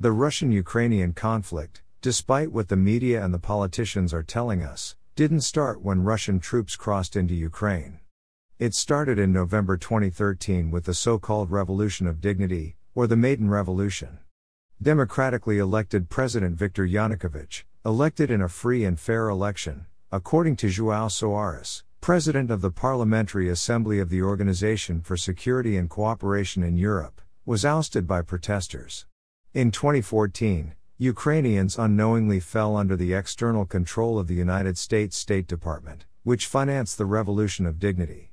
The Russian Ukrainian conflict, despite what the media and the politicians are telling us, didn't start when Russian troops crossed into Ukraine. It started in November 2013 with the so called Revolution of Dignity, or the Maiden Revolution. Democratically elected President Viktor Yanukovych, elected in a free and fair election, according to João Soares, President of the Parliamentary Assembly of the Organization for Security and Cooperation in Europe, was ousted by protesters. In 2014, Ukrainians unknowingly fell under the external control of the United States State Department, which financed the Revolution of Dignity.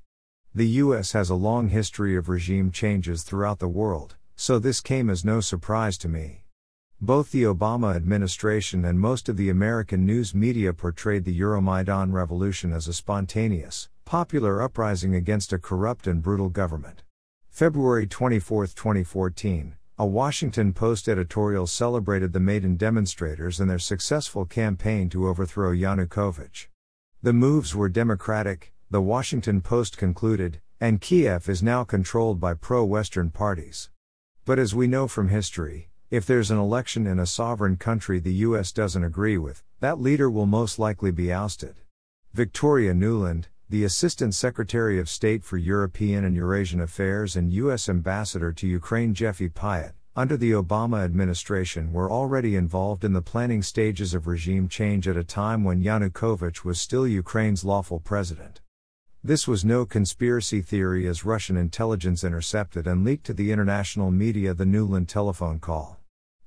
The U.S. has a long history of regime changes throughout the world, so this came as no surprise to me. Both the Obama administration and most of the American news media portrayed the Euromaidan revolution as a spontaneous, popular uprising against a corrupt and brutal government. February 24, 2014, a Washington Post editorial celebrated the Maidan demonstrators and their successful campaign to overthrow Yanukovych. The moves were democratic, the Washington Post concluded, and Kiev is now controlled by pro Western parties. But as we know from history, if there's an election in a sovereign country the US doesn't agree with, that leader will most likely be ousted. Victoria Nuland, the Assistant Secretary of State for European and Eurasian Affairs and U.S. Ambassador to Ukraine Jeffy Pyatt, under the Obama administration were already involved in the planning stages of regime change at a time when Yanukovych was still Ukraine's lawful president. This was no conspiracy theory as Russian intelligence intercepted and leaked to the international media the Nuland telephone call.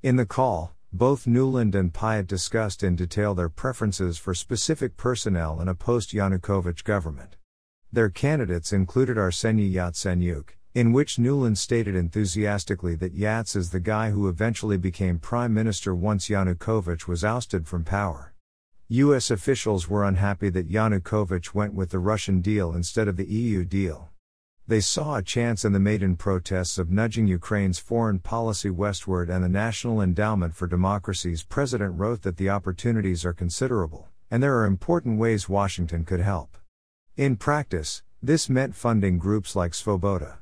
In the call, both Nuland and Pyatt discussed in detail their preferences for specific personnel in a post Yanukovych government. Their candidates included Arseny Yatsenyuk, in which Nuland stated enthusiastically that Yats is the guy who eventually became prime minister once Yanukovych was ousted from power. U.S. officials were unhappy that Yanukovych went with the Russian deal instead of the EU deal. They saw a chance in the Maidan protests of nudging Ukraine's foreign policy westward, and the National Endowment for Democracy's president wrote that the opportunities are considerable, and there are important ways Washington could help. In practice, this meant funding groups like Svoboda.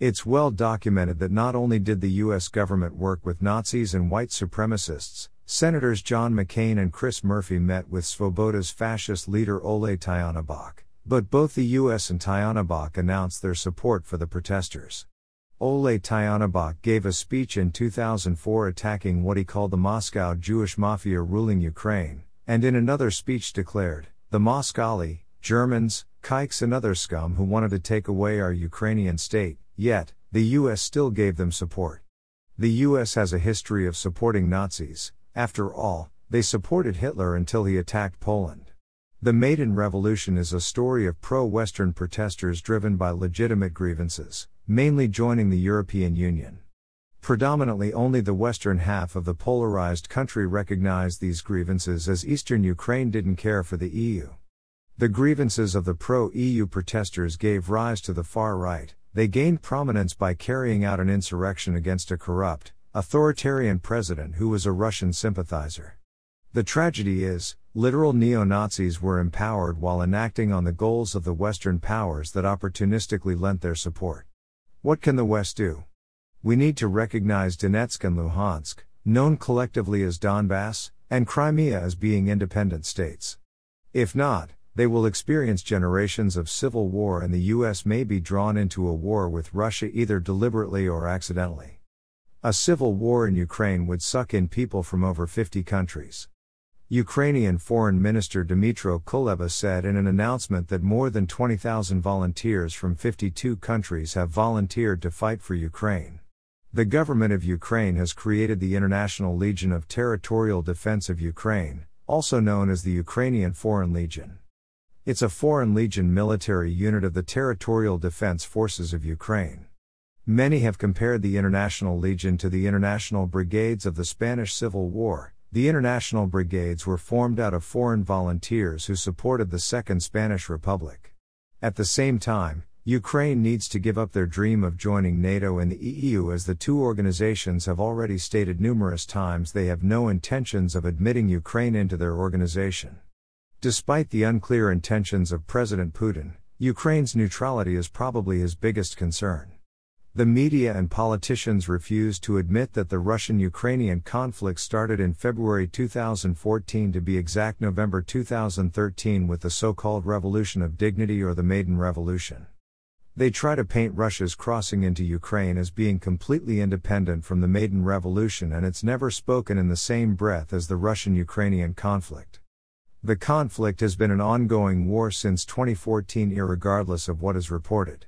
It's well documented that not only did the U.S. government work with Nazis and white supremacists, Senators John McCain and Chris Murphy met with Svoboda's fascist leader Oleh Tyahnybok. But both the US and Tyahnybok announced their support for the protesters. Oleh Tyahnybok gave a speech in 2004 attacking what he called the Moscow Jewish mafia ruling Ukraine, and in another speech declared, the Moskali, Germans, Kikes and other scum who wanted to take away our Ukrainian state, yet, the US still gave them support. The US has a history of supporting Nazis, after all, they supported Hitler until he attacked Poland. The Maidan Revolution is a story of pro Western protesters driven by legitimate grievances, mainly joining the European Union. Predominantly only the western half of the polarized country recognized these grievances as eastern Ukraine didn't care for the EU. The grievances of the pro EU protesters gave rise to the far right, they gained prominence by carrying out an insurrection against a corrupt, authoritarian president who was a Russian sympathizer. The tragedy is, literal neo Nazis were empowered while enacting on the goals of the Western powers that opportunistically lent their support. What can the West do? We need to recognize Donetsk and Luhansk, known collectively as Donbass, and Crimea as being independent states. If not, they will experience generations of civil war and the US may be drawn into a war with Russia either deliberately or accidentally. A civil war in Ukraine would suck in people from over 50 countries. Ukrainian Foreign Minister Dmytro Kuleba said in an announcement that more than 20,000 volunteers from 52 countries have volunteered to fight for Ukraine. The government of Ukraine has created the International Legion of Territorial Defense of Ukraine, also known as the Ukrainian Foreign Legion. It's a Foreign Legion military unit of the Territorial Defense Forces of Ukraine. Many have compared the International Legion to the International Brigades of the Spanish Civil War, the international brigades were formed out of foreign volunteers who supported the Second Spanish Republic. At the same time, Ukraine needs to give up their dream of joining NATO and the EU as the two organizations have already stated numerous times they have no intentions of admitting Ukraine into their organization. Despite the unclear intentions of President Putin, Ukraine's neutrality is probably his biggest concern. The media and politicians refuse to admit that the Russian Ukrainian conflict started in February 2014 to be exact November 2013 with the so called Revolution of Dignity or the Maidan Revolution. They try to paint Russia's crossing into Ukraine as being completely independent from the Maidan Revolution and it's never spoken in the same breath as the Russian Ukrainian conflict. The conflict has been an ongoing war since 2014, regardless of what is reported.